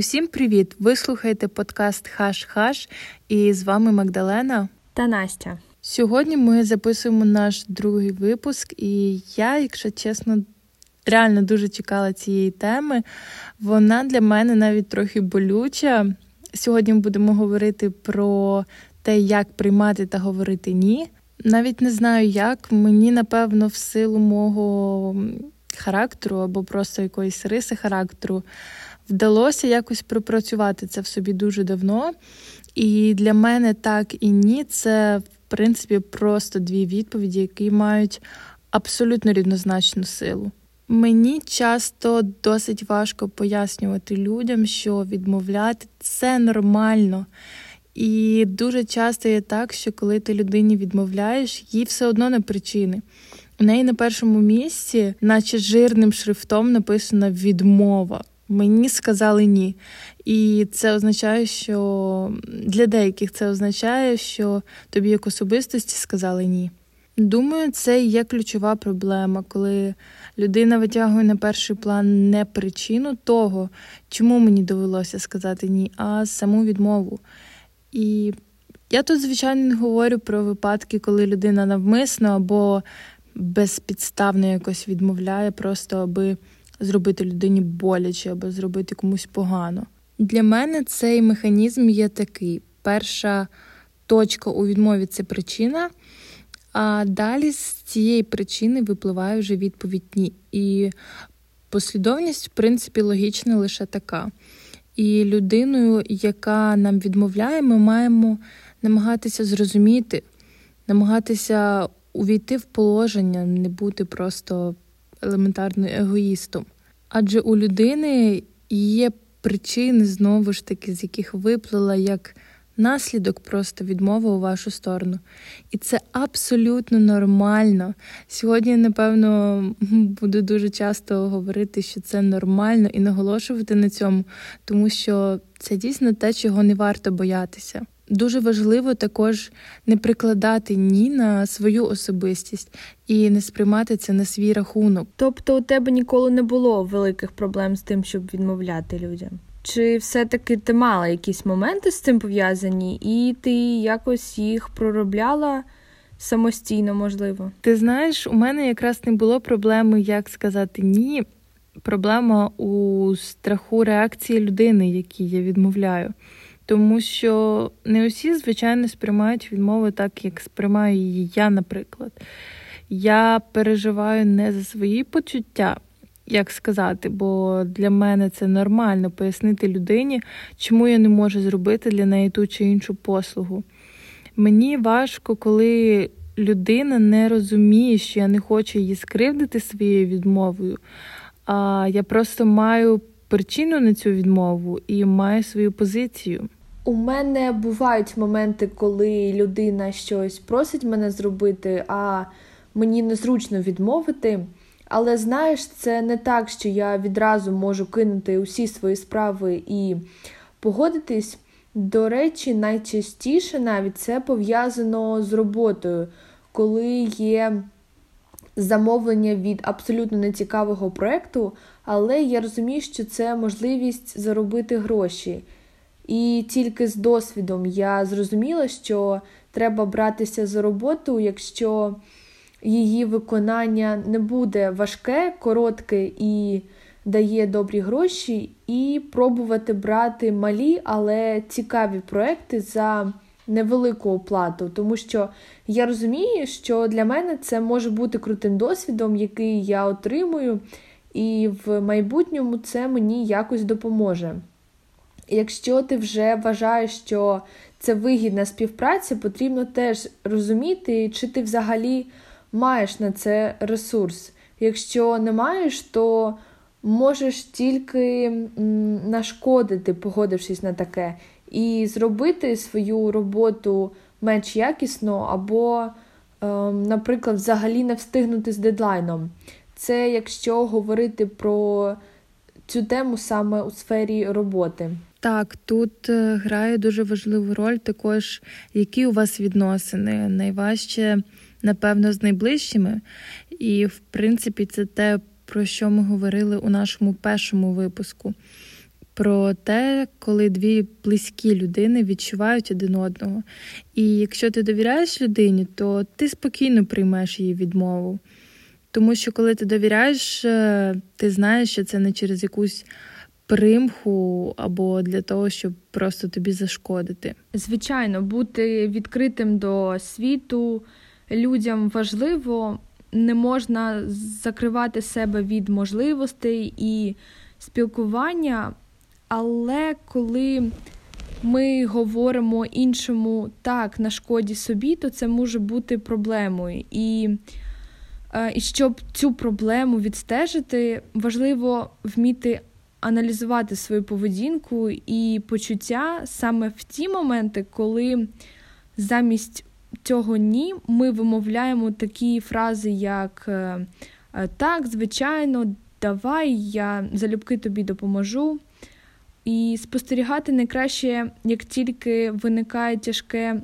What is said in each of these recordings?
Усім привіт! Ви слухаєте подкаст Хаш-Хаш і з вами Магдалена та Настя. Сьогодні ми записуємо наш другий випуск, і я, якщо чесно, реально дуже чекала цієї теми. Вона для мене навіть трохи болюча. Сьогодні ми будемо говорити про те, як приймати та говорити ні. Навіть не знаю як. Мені, напевно, в силу мого характеру або просто якоїсь риси характеру вдалося якось пропрацювати це в собі дуже давно. І для мене так і ні, це в принципі просто дві відповіді, які мають абсолютно рівнозначну силу. Мені часто досить важко пояснювати людям, що відмовляти це нормально. І дуже часто є так, що коли ти людині відмовляєш, їй все одно на причини. У неї на першому місці, наче жирним шрифтом, написана відмова. Мені сказали ні. І це означає, що для деяких це означає, що тобі як особистості сказали ні. Думаю, це є ключова проблема, коли людина витягує на перший план не причину того, чому мені довелося сказати ні, а саму відмову. І я тут, звичайно, не говорю про випадки, коли людина навмисно або безпідставно якось відмовляє, просто аби зробити людині боляче або зробити комусь погано. Для мене цей механізм є такий: перша точка у відмові це причина, а далі з цієї причини випливає вже відповідь ні. І послідовність, в принципі, логічна лише така. І людиною, яка нам відмовляє, ми маємо намагатися зрозуміти, намагатися увійти в положення, не бути просто елементарним егоїстом. Адже у людини є причини, знову ж таки, з яких виплила як наслідок просто відмови у вашу сторону. І це абсолютно нормально. Сьогодні, напевно, буду дуже часто говорити, що це нормально, і наголошувати на цьому, тому що це дійсно те, чого не варто боятися. Дуже важливо також не прикладати ні на свою особистість і не сприймати це на свій рахунок. Тобто у тебе ніколи не було великих проблем з тим, щоб відмовляти людям? Чи все-таки ти мала якісь моменти з цим пов'язані, і ти якось їх проробляла самостійно, можливо? Ти знаєш, у мене якраз не було проблеми, як сказати ні. Проблема у страху реакції людини, якій я відмовляю. Тому що не усі, звичайно, сприймають відмови так, як сприймаю її я, наприклад. Я переживаю не за свої почуття, як сказати, бо для мене це нормально пояснити людині, чому я не можу зробити для неї ту чи іншу послугу. Мені важко, коли людина не розуміє, що я не хочу її скривдити своєю відмовою, а я просто маю причину на цю відмову і маю свою позицію. У мене бувають моменти, коли людина щось просить мене зробити, а мені незручно відмовити. Але знаєш, це не так, що я відразу можу кинути усі свої справи і погодитись. До речі, найчастіше навіть це пов'язано з роботою, коли є замовлення від абсолютно нецікавого проєкту, але я розумію, що це можливість заробити гроші. І тільки з досвідом я зрозуміла, що треба братися за роботу, якщо її виконання не буде важке, коротке і дає добрі гроші, і пробувати брати малі, але цікаві проекти за невелику оплату. Тому що я розумію, що для мене це може бути крутим досвідом, який я отримую, і в майбутньому це мені якось допоможе. Якщо ти вже вважаєш, що це вигідна співпраця, потрібно теж розуміти, чи ти взагалі маєш на це ресурс. Якщо не маєш, то можеш тільки нашкодити, погодившись на таке, і зробити свою роботу менш якісно, або, ем, наприклад, взагалі не встигнути з дедлайном. Це якщо говорити про цю тему саме у сфері роботи. Так, тут е, грає дуже важливу роль також, які у вас відносини. Найважче, напевно, з найближчими. І, в принципі, це те, про що ми говорили у нашому першому випуску. про те, коли дві близькі людини відчувають один одного. І якщо ти довіряєш людині, то ти спокійно приймеш її відмову. Тому що коли ти довіряєш, е, ти знаєш, що це не через якусь примху або для того, щоб просто тобі зашкодити. Звичайно, бути відкритим до світу людям важливо, не можна закривати себе від можливостей і спілкування, але коли ми говоримо іншому так на шкоді собі, то це може бути проблемою. І і щоб цю проблему відстежити, важливо вміти аналізувати свою поведінку і почуття саме в ті моменти, коли замість цього ні ми вимовляємо такі фрази, як е, е, так, звичайно, давай, я залюбки тобі допоможу. І спостерігати найкраще, як тільки виникає тяжке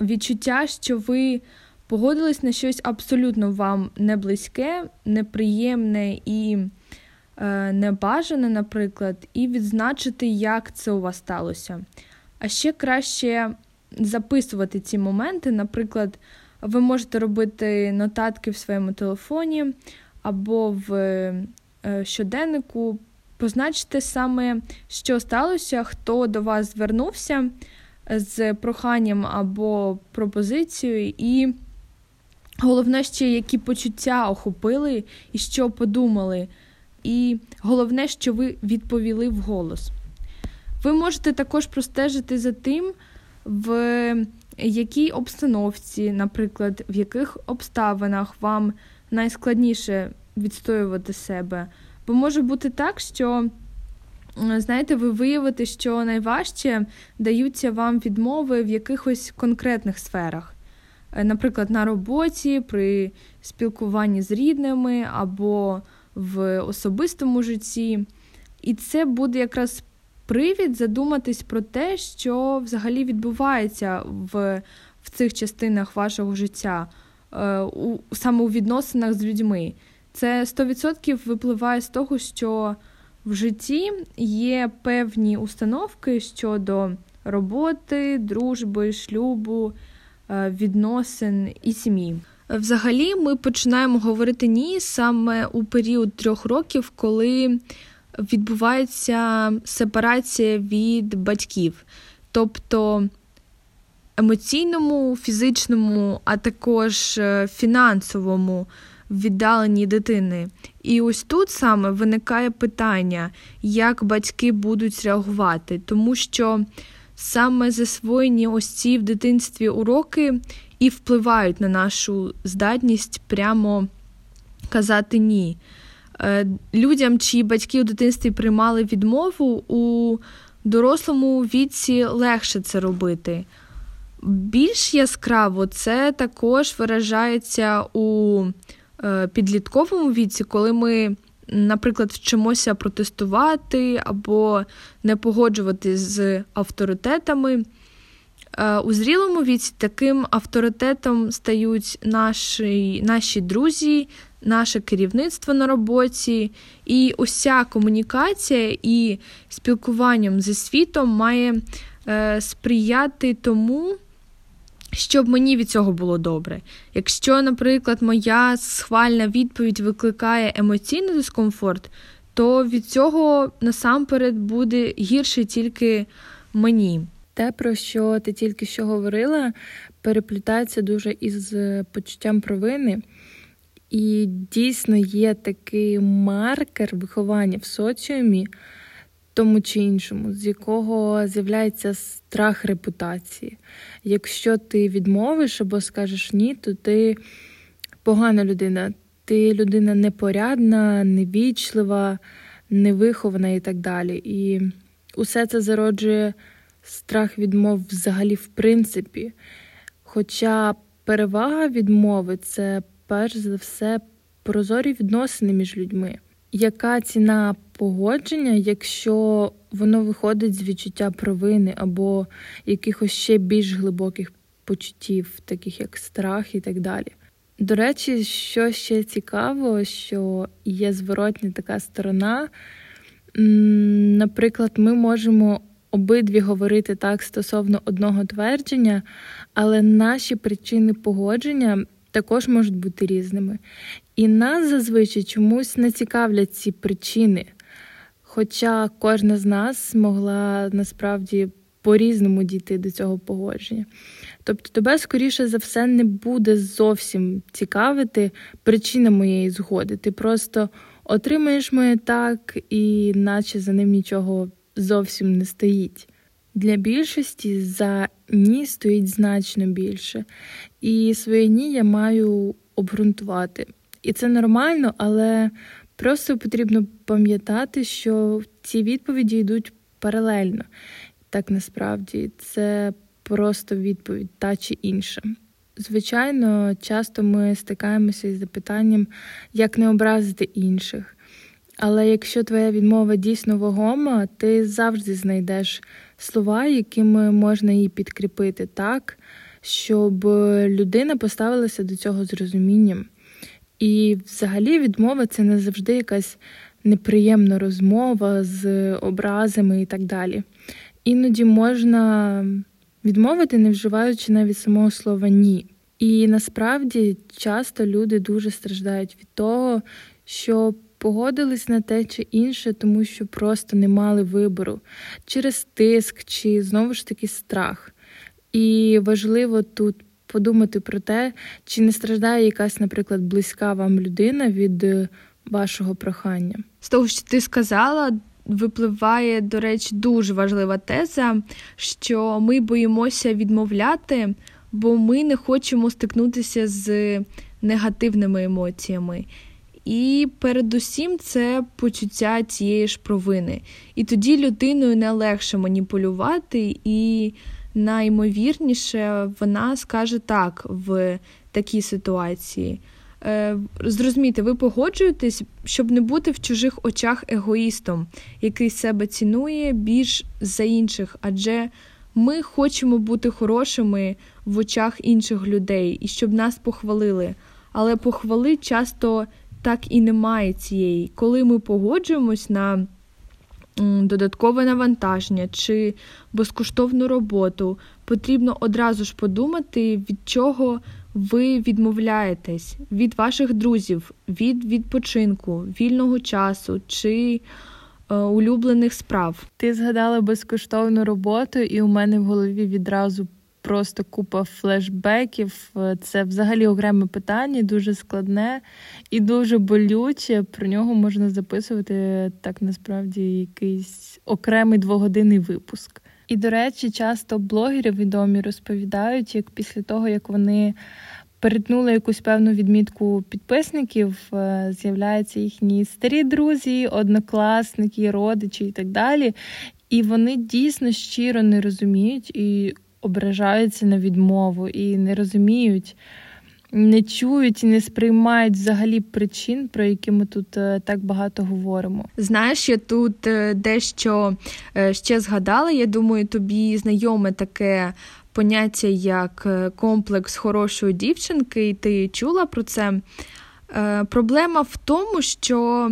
відчуття, що ви погодились на щось абсолютно вам не близьке, неприємне і е, небажане, наприклад, і відзначити, як це у вас сталося. А ще краще записувати ці моменти. Наприклад, ви можете робити нотатки в своєму телефоні або в е, щоденнику. Позначте саме, що сталося, хто до вас звернувся з проханням або пропозицією, і головне ще, які почуття охопили і що подумали. І головне, що ви відповіли вголос. Ви можете також простежити за тим, в якій обстановці, наприклад, в яких обставинах вам найскладніше відстоювати себе. Бо може бути так, що, знаєте, ви виявите, що найважче даються вам відмови в якихось конкретних сферах. Е, наприклад, на роботі, при спілкуванні з рідними або в особистому житті. І це буде якраз привід задуматись про те, що взагалі відбувається в в цих частинах вашого життя, е, у, саме у відносинах з людьми. Це 100% випливає з того, що в житті є певні установки щодо роботи, дружби, шлюбу, відносин і сім'ї. Взагалі, ми починаємо говорити ні саме у період трьох років, коли відбувається сепарація від батьків, тобто емоційному, фізичному, а також е, фінансовому віддаленні дитини. І ось тут саме виникає питання, як батьки будуть реагувати, тому що саме засвоєні ось ці в дитинстві уроки і впливають на нашу здатність прямо казати ні. Е, людям, чиї батьки у дитинстві приймали відмову, у дорослому віці легше це робити. Більш яскраво це також виражається у е, підлітковому віці, коли ми, наприклад, вчимося протестувати або не погоджувати з авторитетами. Е, у зрілому віці таким авторитетом стають наші, наші друзі, наше керівництво на роботі, і уся комунікація і спілкуванням зі світом має е, сприяти тому. Щоб мені від цього було добре. Якщо, наприклад, моя схвальна відповідь викликає емоційний дискомфорт, то від цього насамперед буде гірше тільки мені. Те, про що ти тільки що говорила, переплітається дуже із почуттям провини. І дійсно є такий маркер виховання в соціумі, тому чи іншому, з якого з'являється страх репутації. Якщо ти відмовиш або скажеш ні, то ти погана людина, ти людина непорядна, невічлива, невихована і так далі. І усе це зароджує страх відмов взагалі в принципі. Хоча перевага відмови це перш за все прозорі відносини між людьми. Яка ціна погодження, якщо воно виходить з відчуття провини або якихось ще більш глибоких почуттів, таких як страх і так далі? До речі, що ще цікаво, що є зворотня така сторона, Наприклад, ми можемо обидві говорити так стосовно одного твердження, але наші причини погодження також можуть бути різними. І нас зазвичай чомусь не цікавлять ці причини. Хоча кожна з нас могла насправді по-різному дійти до цього погодження. Тобто, тебе, скоріше за все, не буде зовсім цікавити причина моєї згоди. Ти просто отримаєш моє так, і наче за ним нічого зовсім не стоїть. Для більшості за ні стоїть значно більше. І своє ні я маю обґрунтувати. І це нормально, але просто потрібно пам'ятати, що ці відповіді йдуть паралельно. Так насправді це просто відповідь та чи інша. Звичайно, часто ми стикаємося із запитанням, як не образити інших. Але якщо твоя відмова дійсно вагома, ти завжди знайдеш слова, якими можна її підкріпити так, щоб людина поставилася до цього з розумінням. І взагалі відмова це не завжди якась неприємна розмова з образами і так далі. Іноді можна відмовити, не вживаючи навіть самого слова ні. І насправді часто люди дуже страждають від того, що погодились на те чи інше, тому що просто не мали вибору через тиск чи знову ж таки страх. І важливо тут подумати про те, чи не страждає якась, наприклад, близька вам людина від е, вашого прохання. З того, що ти сказала, випливає, до речі, дуже важлива теза, що ми боїмося відмовляти, бо ми не хочемо стикнутися з негативними емоціями. І передусім це почуття цієї ж провини. І тоді людиною не легше маніпулювати, і найімовірніше вона скаже так в такій ситуації. Е, зрозумійте, ви погоджуєтесь, щоб не бути в чужих очах егоїстом, який себе цінує більш за інших, адже ми хочемо бути хорошими в очах інших людей і щоб нас похвалили. Але похвали часто так і немає цієї. Коли ми погоджуємось на додаткове навантаження чи безкоштовну роботу, потрібно одразу ж подумати, від чого ви відмовляєтесь від ваших друзів, від відпочинку, вільного часу чи е, улюблених справ. Ти згадала безкоштовну роботу, і у мене в голові відразу просто купа флешбеків. Це взагалі окреме питання, дуже складне і дуже болюче. Про нього можна записувати так насправді якийсь окремий двогодинний випуск. І, до речі, часто блогери відомі розповідають, як після того, як вони перетнули якусь певну відмітку підписників, е, з'являються їхні старі друзі, однокласники, родичі і так далі. І вони дійсно щиро не розуміють і ображаються на відмову, і не розуміють. Не чують і не сприймають взагалі причин, про які ми тут е, так багато говоримо. Знаєш, я тут е, дещо ще згадала. Я думаю, тобі знайоме таке поняття як е, комплекс хорошої дівчинки, і ти чула про це. Е, проблема в тому, що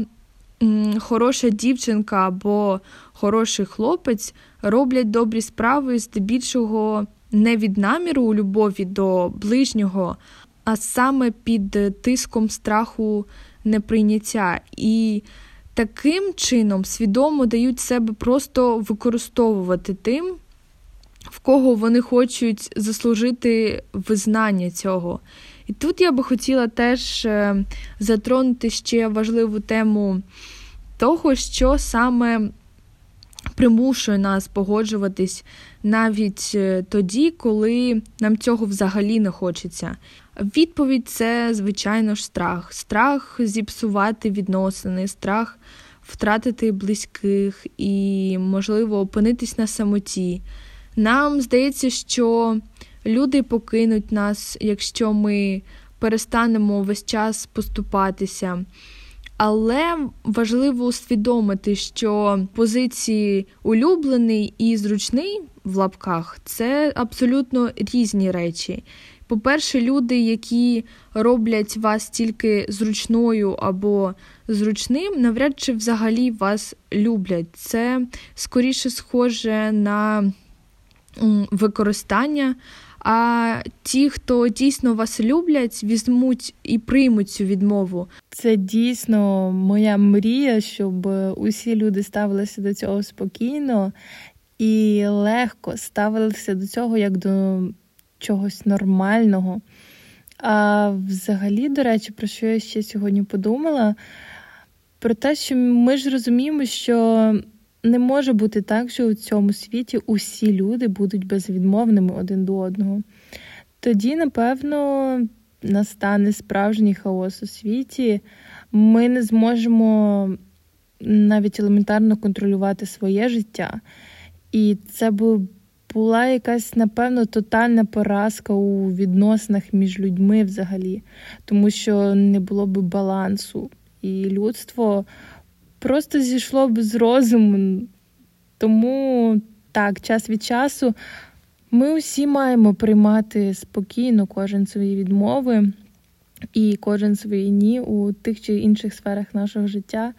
хороша дівчинка або хороший хлопець роблять добрі справи здебільшого не від наміру у любові до ближнього, а саме під тиском страху неприйняття. І таким чином свідомо дають себе просто використовувати тим, в кого вони хочуть заслужити визнання цього. І тут я би хотіла теж е, затронути ще важливу тему того, що саме примушує нас погоджуватись навіть е, тоді, коли нам цього взагалі не хочеться. Відповідь це, звичайно ж, страх. Страх зіпсувати відносини, страх втратити близьких і, можливо, опинитись на самоті. Нам здається, що люди покинуть нас, якщо ми перестанемо весь час поступатися. Але важливо усвідомити, що позиції улюблений і зручний в лапках це абсолютно різні речі. По-перше, люди, які роблять вас тільки зручною або зручним, навряд чи взагалі вас люблять. Це скоріше схоже на використання. А ті, хто дійсно вас люблять, візьмуть і приймуть цю відмову. Це дійсно моя мрія, щоб усі люди ставилися до цього спокійно і легко ставилися до цього як до чогось нормального. А взагалі, до речі, про що я ще сьогодні подумала? Про те, що ми ж розуміємо, що не може бути так, що у цьому світі усі люди будуть безвідмовними один до одного. Тоді, напевно, настане справжній хаос у світі. Ми не зможемо навіть елементарно контролювати своє життя. І це була якась, напевно, тотальна поразка у відносинах між людьми взагалі, тому що не було б балансу. І людство просто зійшло б з розуму. Тому так, час від часу ми усі маємо приймати спокійно кожен свої відмови і кожен свої ні у тих чи інших сферах нашого життя.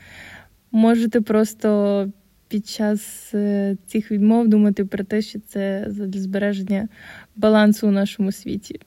Можете просто під час е, цих відмов думати про те, що це для збереження балансу у нашому світі.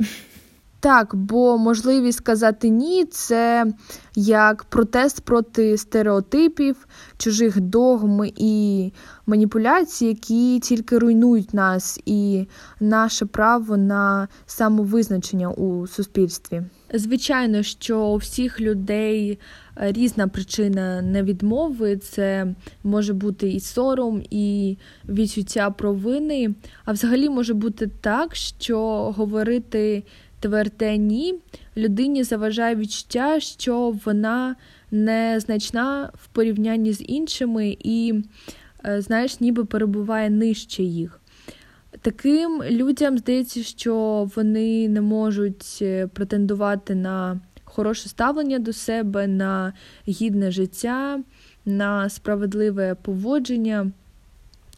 Так, бо можливість сказати ні, це як протест проти стереотипів, чужих догм і маніпуляцій, які тільки руйнують нас і наше право на самовизначення у суспільстві. Звичайно, що у всіх людей різна причина невідмови. Це може бути і сором, і відчуття провини. А взагалі може бути так, що говорити тверде ні людині заважає відчуття, що вона незначна в порівнянні з іншими і, е, знаєш, ніби перебуває нижче їх. Таким людям здається, що вони не можуть е, претендувати на хороше ставлення до себе, на гідне життя, на справедливе поводження.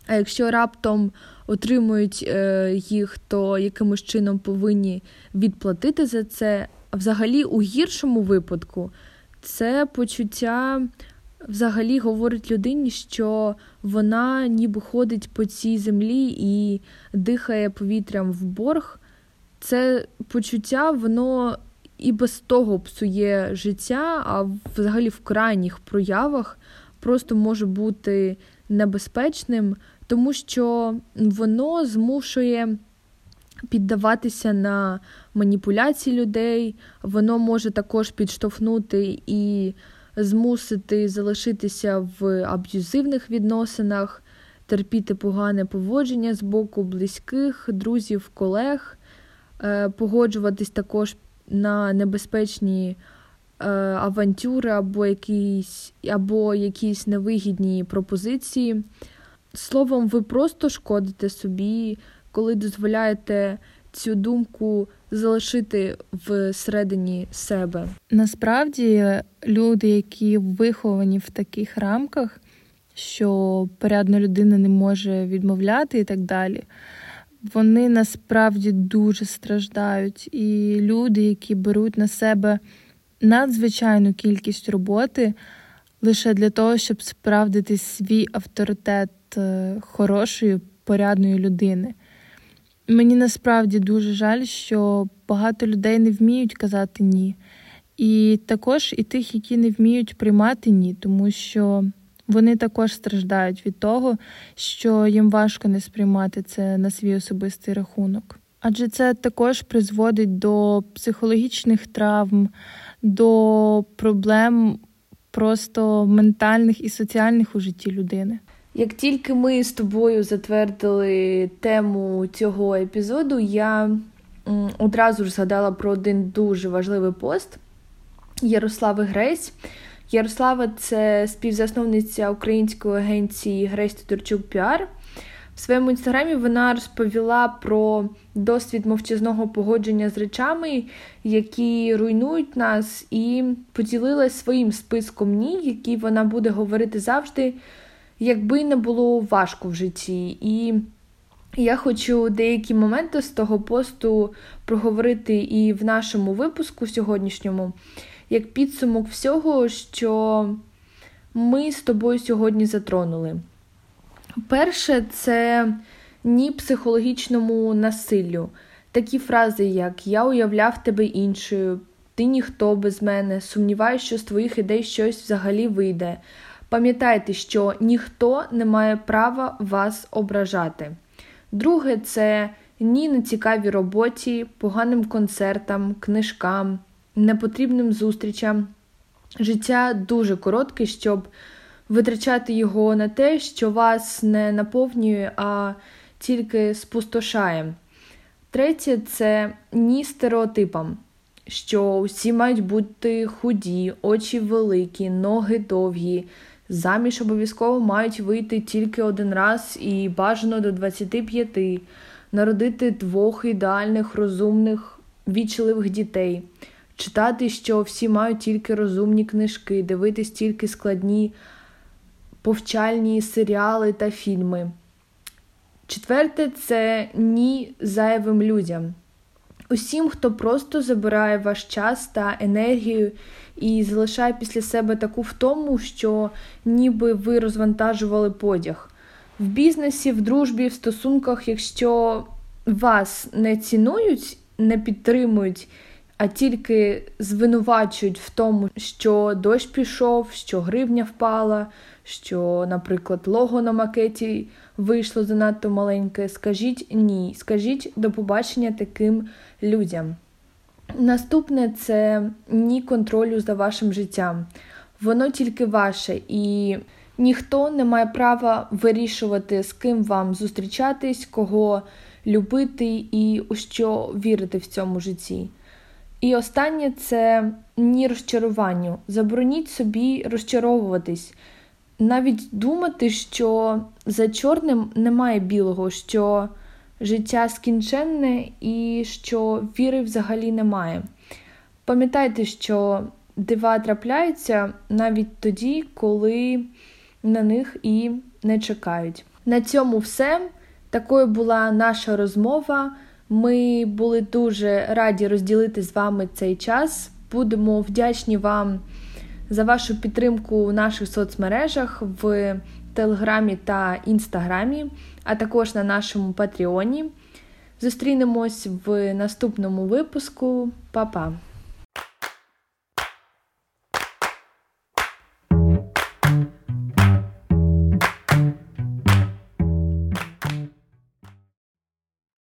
А якщо раптом отримують е, їх, то якимось чином повинні відплатити за це. А взагалі, у гіршому випадку, це почуття взагалі говорить людині, що вона ніби ходить по цій землі і дихає повітрям в борг. Це почуття, воно і без того псує життя, а взагалі в крайніх проявах просто може бути небезпечним, тому що воно змушує піддаватися на маніпуляції людей, воно може також підштовхнути і змусити залишитися в аб'юзивних відносинах, терпіти погане поводження з боку близьких, друзів, колег, е, погоджуватись також на небезпечні е, авантюри або якісь, або якісь невигідні пропозиції. Словом, ви просто шкодите собі, коли дозволяєте цю думку залишити всередині себе. Насправді люди, які виховані в таких рамках, що порядна людина не може відмовляти і так далі, вони насправді дуже страждають. І люди, які беруть на себе надзвичайну кількість роботи лише для того, щоб справдити свій авторитет хорошої, порядної людини. Мені насправді дуже жаль, що багато людей не вміють казати ні. І також і тих, які не вміють приймати ні, тому що вони також страждають від того, що їм важко не сприймати це на свій особистий рахунок. Адже це також призводить до психологічних травм, до проблем просто ментальних і соціальних у житті людини. Як тільки ми з тобою затвердили тему цього епізоду, я одразу ж згадала про один дуже важливий пост Ярослави Гресь. Ярослава це співзасновниця української агенції Гресь Тодорчук Піар. В своєму інстаграмі вона розповіла про досвід мовчазного погодження з речами, які руйнують нас, і поділилась своїм списком ні, який вона буде говорити завжди якби не було важко в житті. І Я хочу деякі моменти з того посту проговорити і в нашому випуску сьогоднішньому, як підсумок всього, що ми з тобою сьогодні затронули. Перше, це ні психологічному насиллю. Такі фрази, як Я уявляв тебе іншою, ти ніхто без мене, сумніваюся, що з твоїх ідей щось взагалі вийде. Пам'ятайте, що ніхто не має права вас ображати. Друге, це ні нецікавій роботі, поганим концертам, книжкам, непотрібним зустрічам. Життя дуже коротке, щоб витрачати його на те, що вас не наповнює, а тільки спустошає. Третє це ні стереотипам, що всі мають бути худі, очі великі, ноги довгі. Заміж обов'язково мають вийти тільки один раз і бажано до 25, народити двох ідеальних, розумних, вічливих дітей, читати, що всі мають тільки розумні книжки, дивитись тільки складні повчальні серіали та фільми. Четверте це ні зайвим людям. Усім, хто просто забирає ваш час та енергію і залишає після себе таку втому, що ніби ви розвантажували подяг. В бізнесі, в дружбі, в стосунках, якщо вас не цінують, не підтримують, а тільки звинувачують в тому, що дощ пішов, що гривня впала, що, наприклад, лого на макеті вийшло занадто маленьке, скажіть ні, скажіть до побачення таким людям. Наступне це ні контролю за вашим життям. Воно тільки ваше, і ніхто не має права вирішувати, з ким вам зустрічатись, кого любити і у що вірити в цьому житті. І останнє це ні розчаруванню. Забороніть собі розчаровуватись навіть думати, що за чорним немає білого, що життя скінченне і що віри взагалі немає. Пам'ятайте, що дива трапляються навіть тоді, коли на них і не чекають. На цьому все. Такою була наша розмова. Ми були дуже раді розділити з вами цей час. Будемо вдячні вам за вашу підтримку у наших соцмережах в Телеграмі та Інстаграмі, а також на нашому Патреоні. Зустрінемось в наступному випуску. Па-па!